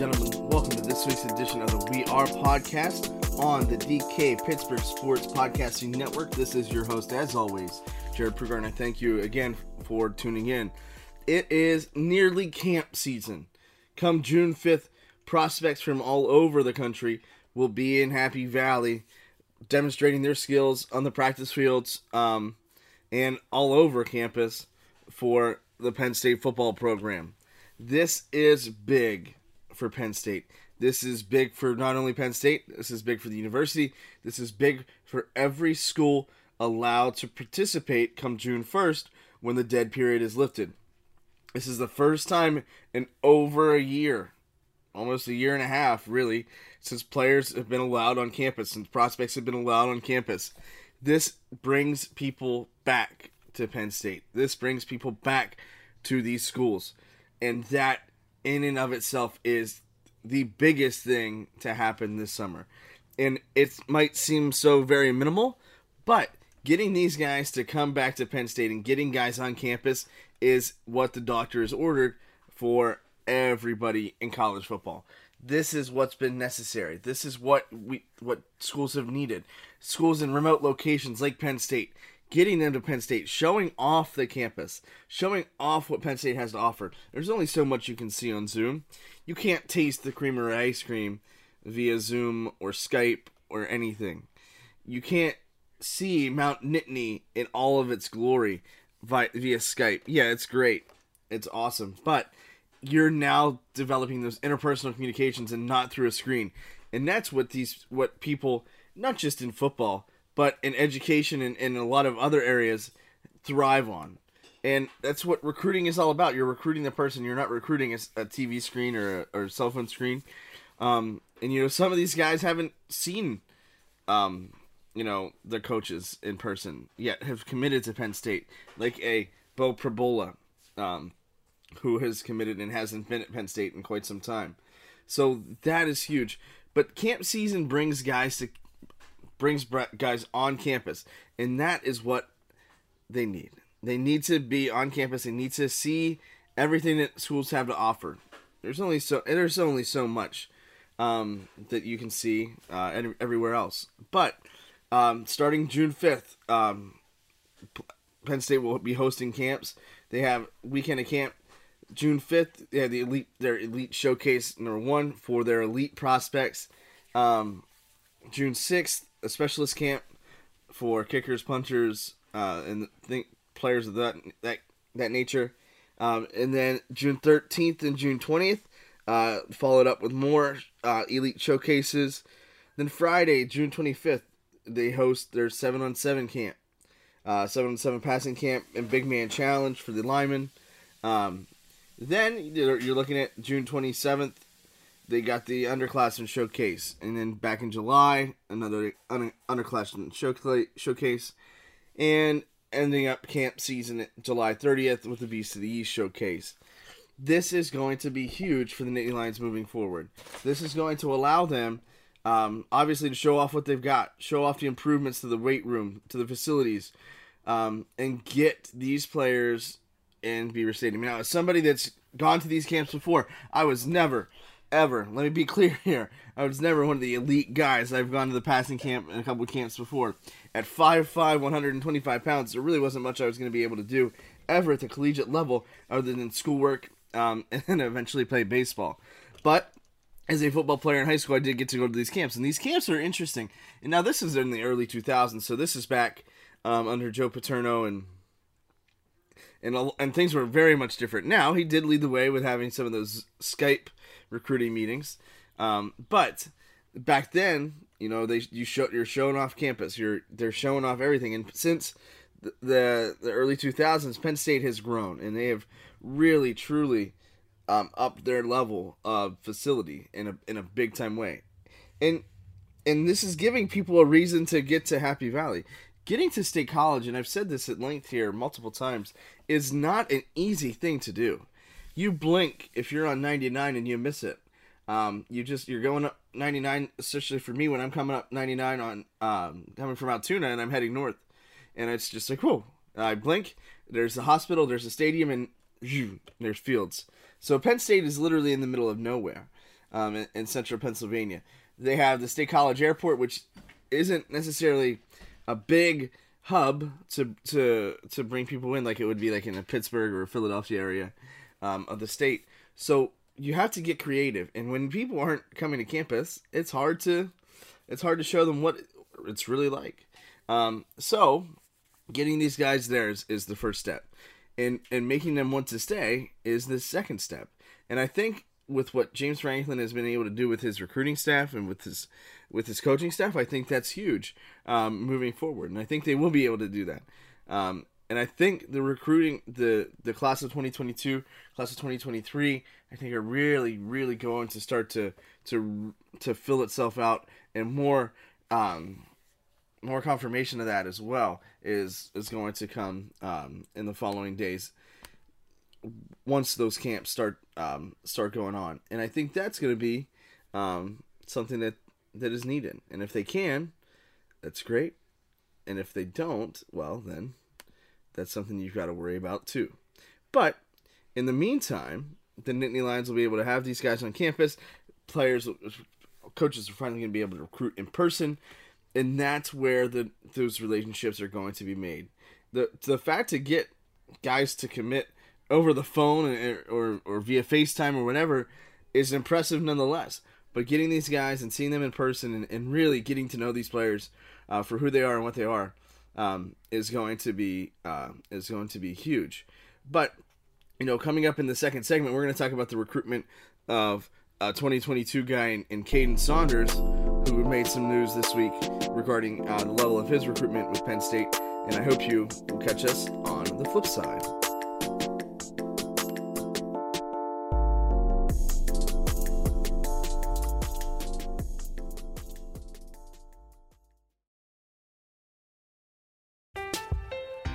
Gentlemen, welcome to this week's edition of the We Are podcast on the DK Pittsburgh Sports Podcasting Network. This is your host, as always, Jared I thank you again for tuning in. It is nearly camp season. Come June 5th, prospects from all over the country will be in Happy Valley demonstrating their skills on the practice fields um, and all over campus for the Penn State football program. This is big for Penn State. This is big for not only Penn State, this is big for the university. This is big for every school allowed to participate come June 1st when the dead period is lifted. This is the first time in over a year, almost a year and a half, really, since players have been allowed on campus, since prospects have been allowed on campus. This brings people back to Penn State. This brings people back to these schools. And that, in and of itself, is the biggest thing to happen this summer. And it might seem so very minimal, but getting these guys to come back to Penn State and getting guys on campus is what the doctor has ordered for everybody in college football. This is what's been necessary. This is what we what schools have needed. Schools in remote locations like Penn State, getting them to Penn State, showing off the campus, showing off what Penn State has to offer. There's only so much you can see on Zoom. You can't taste the Creamery ice cream via Zoom or Skype or anything. You can't see Mount Nittany in all of its glory via, via Skype. Yeah, it's great. It's awesome. But you're now developing those interpersonal communications and not through a screen. And that's what these what people not just in football, but in education and, in a lot of other areas thrive on. And that's what recruiting is all about. You're recruiting the person. You're not recruiting a, a TV screen or a, or cell phone screen. Um, and you know, some of these guys haven't seen, um, you know, their coaches in person yet. Have committed to Penn State, like a Beau Pribula, um, who has committed and hasn't been at Penn State in quite some time. So that is huge. But camp season brings guys to brings br- guys on campus, and that is what they need. They need to be on campus. They need to see everything that schools have to offer. There's only so there's only so much um, that you can see uh, everywhere else. But um, starting June 5th, um, Penn State will be hosting camps. They have weekend of camp June 5th. They have the elite their elite showcase number one for their elite prospects. Um, June 6th, a specialist camp for kickers, punters, uh, and think players of that that that nature. Um, and then June 13th and June 20th, uh, followed up with more uh, elite showcases. Then Friday, June 25th, they host their seven on seven camp, uh, seven on seven passing camp and big man challenge for the linemen. Um, then you're you're looking at June 27th. They got the underclassmen showcase, and then back in July, another un- underclassmen showcase, and ending up camp season July 30th with the Beast of the East showcase. This is going to be huge for the Nittany Lions moving forward. This is going to allow them, um, obviously, to show off what they've got, show off the improvements to the weight room, to the facilities, um, and get these players in Beaver Stadium. Now, as somebody that's gone to these camps before, I was never, ever, let me be clear here, I was never one of the elite guys. I've gone to the passing camp and a couple of camps before. At 5'5", 125 pounds, there really wasn't much I was going to be able to do ever at the collegiate level other than schoolwork um, and then eventually play baseball. But as a football player in high school, I did get to go to these camps, and these camps are interesting. And now this is in the early 2000s, so this is back um, under Joe Paterno and and and things were very much different. Now he did lead the way with having some of those Skype recruiting meetings. Um, but back then, you know, they you show you're showing off campus. You're they're showing off everything. And since the the, early 2000s, Penn State has grown, and they have really truly um, upped their level of facility in a in a big time way. And and this is giving people a reason to get to Happy Valley. Getting to State College, and I've said this at length here multiple times, is not an easy thing to do. You blink if you're on 99 and you miss it. Um, you just you're going up 99, especially for me when I'm coming up 99 on um, coming from Altoona and I'm heading north, and it's just like whoa. I blink. There's a hospital. There's a stadium, and there's fields. So Penn State is literally in the middle of nowhere, um, in, in central Pennsylvania. They have the State College Airport, which isn't necessarily a big hub to to to bring people in like it would be like in a Pittsburgh or Philadelphia area um, of the state. So you have to get creative, and when people aren't coming to campus, it's hard to it's hard to show them what it's really like. Um, so getting these guys there is, is the first step, and and making them want to stay is the second step. And I think with what James Franklin has been able to do with his recruiting staff and with his with his coaching staff, I think that's huge um, moving forward, and I think they will be able to do that. Um, and I think the recruiting, the the class of 2022, class of 2023, I think are really, really going to start to to to fill itself out, and more um, more confirmation of that as well is is going to come um, in the following days once those camps start um, start going on, and I think that's going to be um, something that that is needed. And if they can, that's great. And if they don't, well, then that's something you've got to worry about too. But in the meantime, the Nittany Lions will be able to have these guys on campus. Players, coaches are finally going to be able to recruit in person, and that's where the those relationships are going to be made. the The fact to get guys to commit over the phone or, or, or via FaceTime or whatever is impressive nonetheless. But getting these guys and seeing them in person and, and really getting to know these players uh, for who they are and what they are um, is going to be uh, is going to be huge. But you know, coming up in the second segment, we're going to talk about the recruitment of a 2022 guy in, in Kaden Saunders, who made some news this week regarding uh, the level of his recruitment with Penn State. And I hope you will catch us on the flip side.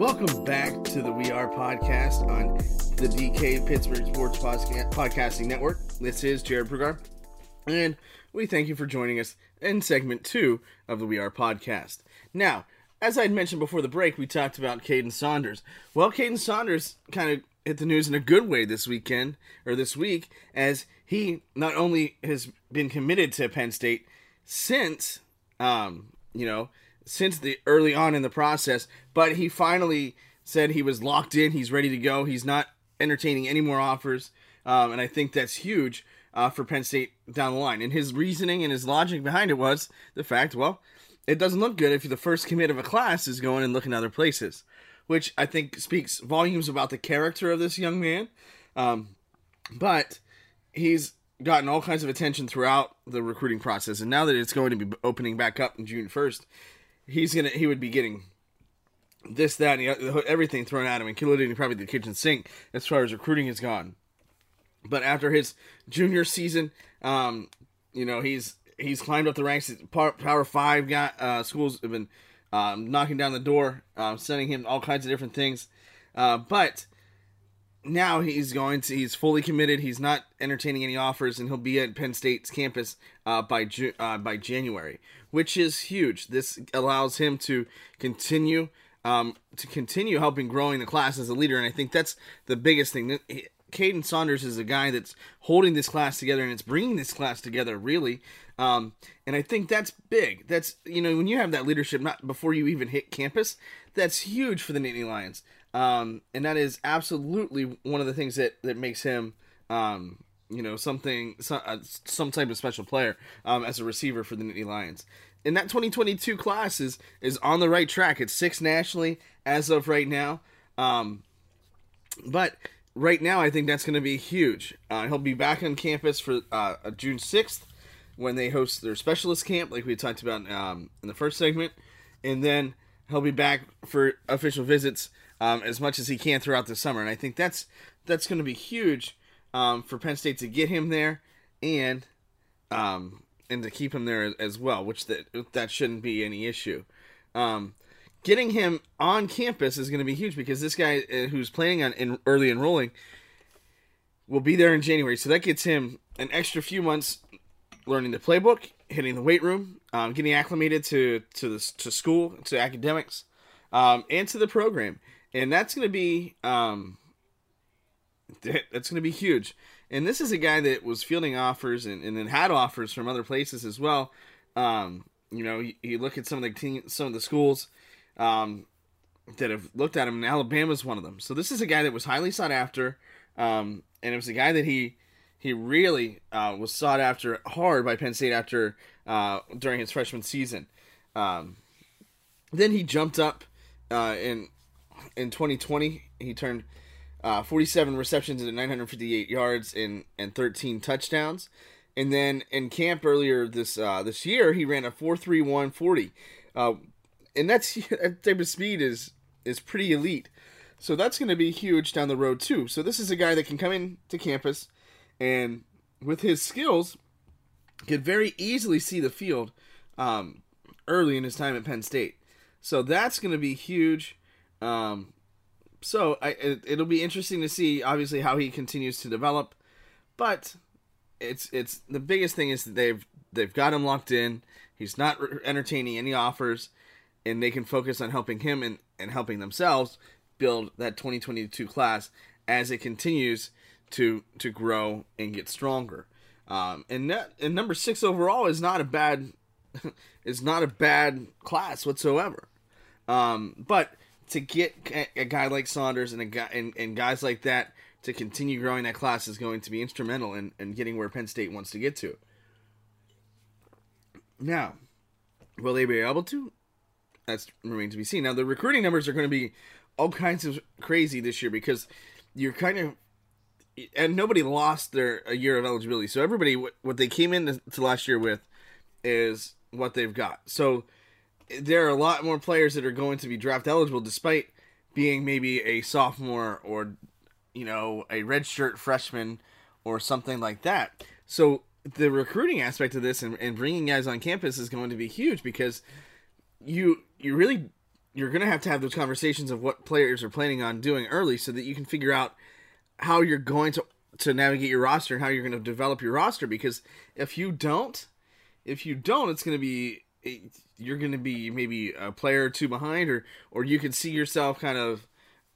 Welcome back to the We Are podcast on the DK Pittsburgh Sports Podcasting Network. This is Jared Brugar, and we thank you for joining us in segment two of the We Are podcast. Now, as I had mentioned before the break, we talked about Kaden Saunders. Well, Kaden Saunders kind of hit the news in a good way this weekend, or this week, as he not only has been committed to Penn State since, um, you know, since the early on in the process, but he finally said he was locked in. He's ready to go. He's not entertaining any more offers, um, and I think that's huge uh, for Penn State down the line. And his reasoning and his logic behind it was the fact, well, it doesn't look good if the first commit of a class is going and looking other places, which I think speaks volumes about the character of this young man. Um, but he's gotten all kinds of attention throughout the recruiting process, and now that it's going to be opening back up in June first, he's gonna he would be getting this, that, and everything thrown at him, including probably the kitchen sink as far as recruiting is gone. But after his junior season, um, you know he's he's climbed up the ranks. Power, Power Five got uh, schools have been um, knocking down the door, um, sending him all kinds of different things. Uh, but now he's going to he's fully committed. He's not entertaining any offers, and he'll be at Penn State's campus uh, by Ju- uh, by January, which is huge. This allows him to continue um, to continue helping growing the class as a leader, and I think that's the biggest thing. Kaden Saunders is a guy that's holding this class together, and it's bringing this class together really. Um, and I think that's big. That's you know when you have that leadership not before you even hit campus, that's huge for the Nittany Lions. Um, and that is absolutely one of the things that that makes him um, you know something some, uh, some type of special player um, as a receiver for the Nittany Lions. And that 2022 class is is on the right track. It's six nationally as of right now. Um, but right now, I think that's going to be huge. Uh, he'll be back on campus for uh, June 6th when they host their specialist camp, like we talked about um, in the first segment, and then he'll be back for official visits um, as much as he can throughout the summer. And I think that's that's going to be huge um, for Penn State to get him there and um, and to keep him there as well, which that that shouldn't be any issue. Um, getting him on campus is going to be huge because this guy uh, who's planning on in early enrolling will be there in January, so that gets him an extra few months learning the playbook, hitting the weight room, um, getting acclimated to to the, to school, to academics, um, and to the program, and that's going to be um, that's going to be huge. And this is a guy that was fielding offers and, and then had offers from other places as well. Um, you know, you, you, look at some of the team, some of the schools um, that have looked at him, and Alabama's one of them. So this is a guy that was highly sought after, um, and it was a guy that he he really uh, was sought after hard by Penn State after uh, during his freshman season. Um, then he jumped up uh, in in 2020. He turned uh, 47 receptions into 958 yards and and 13 touchdowns. And then in camp earlier this uh, this year, he ran a 4.31 40, uh, and that's that type of speed is is pretty elite. So that's going to be huge down the road too. So this is a guy that can come in to campus and with his skills, could very easily see the field um, early in his time at Penn State. So that's going to be huge. Um, so I, it, will be interesting to see, obviously, how he continues to develop. But it's it's the biggest thing is that they've they've got him locked in. He's not entertaining any offers, and they can focus on helping him and, and helping themselves build that 2022 class as it continues to to grow and get stronger. Um, and that and number six overall is not a bad is not a bad class whatsoever. Um, but to get a, guy like Saunders and a guy and, and guys like that to continue growing that class is going to be instrumental in, in getting where Penn State wants to get to. Now, will they be able to? That's remains to be seen. Now the recruiting numbers are going to be all kinds of crazy this year because you're kind of and nobody lost their a year of eligibility. So everybody, what they came into last year with, is what they've got. So there are a lot more players that are going to be draft eligible, despite being maybe a sophomore or you know a redshirt freshman or something like that. So the recruiting aspect of this and, and bringing guys on campus is going to be huge because you you really you're going to have to have those conversations of what players are planning on doing early so that you can figure out how you're going to to navigate your roster and how you're going to develop your roster because if you don't if you don't it's going to be you're going to be maybe a player or two behind or or you can see yourself kind of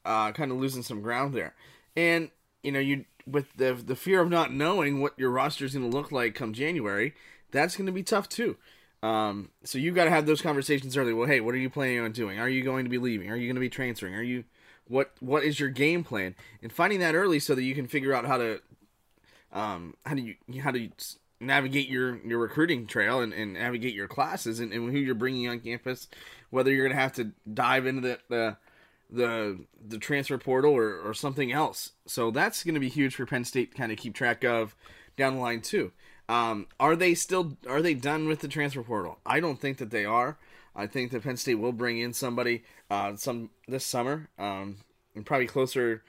uh kind of losing some ground there and you know you with the the fear of not knowing what your roster is going to look like come January that's going to be tough too um, so you got to have those conversations early. Well, hey, what are you planning on doing? Are you going to be leaving? Are you going to be transferring? Are you what what is your game plan and finding that early so that you can figure out how to um how do you how to navigate your your recruiting trail and, and navigate your classes and, and who you're bringing on campus whether you're gonna have to dive into the the the, the transfer portal or, or something else. So that's going to be huge for penn state to kind of keep track of down the line too. Um, are they still are they done with the transfer portal? I don't think that they are. I think that Penn State will bring in somebody uh, some this summer, um, and probably closer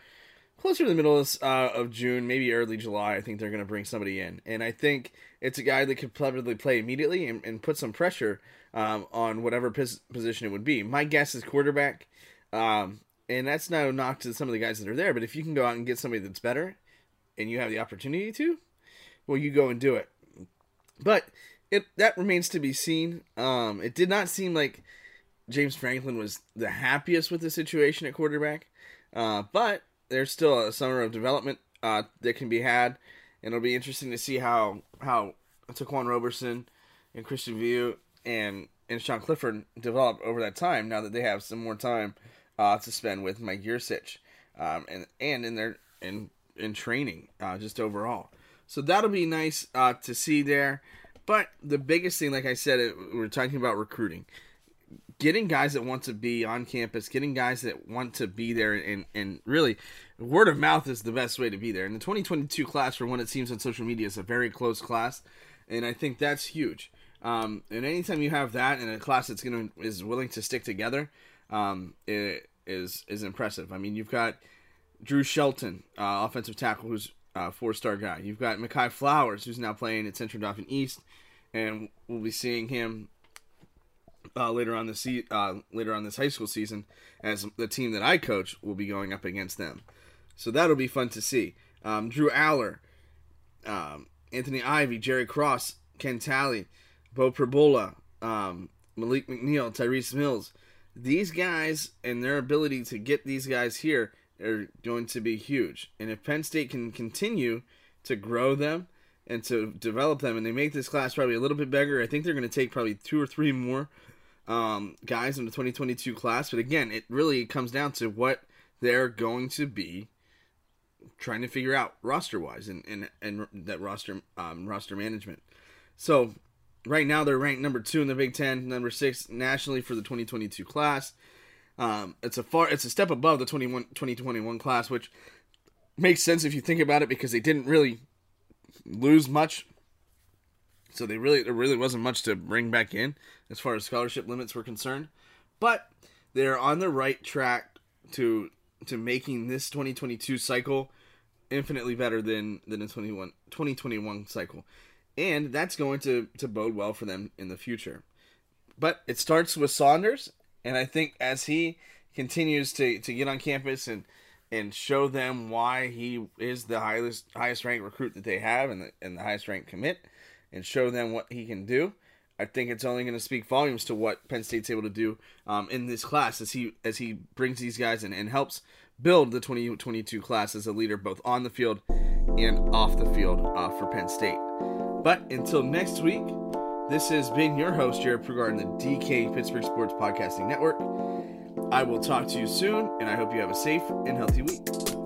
closer to the middle of, uh, of June, maybe early July. I think they're going to bring somebody in, and I think it's a guy that could probably play immediately and, and put some pressure um, on whatever pos- position it would be. My guess is quarterback. Um, and that's no knock to some of the guys that are there. But if you can go out and get somebody that's better, and you have the opportunity to, well, you go and do it. But it that remains to be seen. Um, it did not seem like James Franklin was the happiest with the situation at quarterback, uh, but there's still a summer of development uh, that can be had, and it'll be interesting to see how how Ta'Quan Roberson and Christian Veilleux and and Sean Clifford develop over that time. Now that they have some more time uh, to spend with Mike Yurcich, um, and and in their in in training uh, just overall. So that'll be nice uh, to see there. But the biggest thing, like I said, it, we're talking about recruiting. Getting guys that want to be on campus, getting guys that want to be there, and, and really, word of mouth is the best way to be there. And the 2022 class, for one, it seems on social media, is a very close class, and I think that's huge. Um, and anytime you have that in a class that's to is willing to stick together, um, it is is impressive. I mean, you've got Drew Shelton, uh, offensive tackle, who's a four star guy. You've got Makai Flowers, who's now playing at Central Dauphin East, and we'll be seeing him uh, later on this uh, later on this high school season as the team that I coach will be going up against them. So that'll be fun to see. Um, Drew Allar, um, Anthony Ivy, Jerry Cross, Ken Talley, Beau Pribula, um, Malik McNeil, Tyrese Mills. These guys and their ability to get these guys here are going to be huge. And if Penn State can continue to grow them and to develop them, and they make this class probably a little bit bigger, I think they're going to take probably two or three more um, guys in the 2022 class. But again, it really comes down to what they're going to be trying to figure out roster wise and, and, and that roster um, roster management. So right now they're ranked number two in the Big Ten, number six nationally for the 2022 class. Um, it's a far, it's a step above the 21, 2021 class, which makes sense if you think about it because they didn't really lose much. So they really, there really wasn't much to bring back in as far as scholarship limits were concerned. But they're on the right track to to making this 2022 cycle infinitely better than than the 21 2021 cycle. And that's going to to bode well for them in the future. But it starts with Saunders and I think as he continues to, to get on campus and and show them why he is the highest highest ranked recruit that they have and the, and the highest ranked commit and show them what he can do. I think it's only going to speak volumes to what Penn State's able to do um, in this class as he as he brings these guys in and helps build the 2022 class as a leader both on the field and off the field uh, for Penn State. But until next week, this has been your host, Jared Prugar, in the DK Pittsburgh Sports Podcasting Network. I will talk to you soon, and I hope you have a safe and healthy week.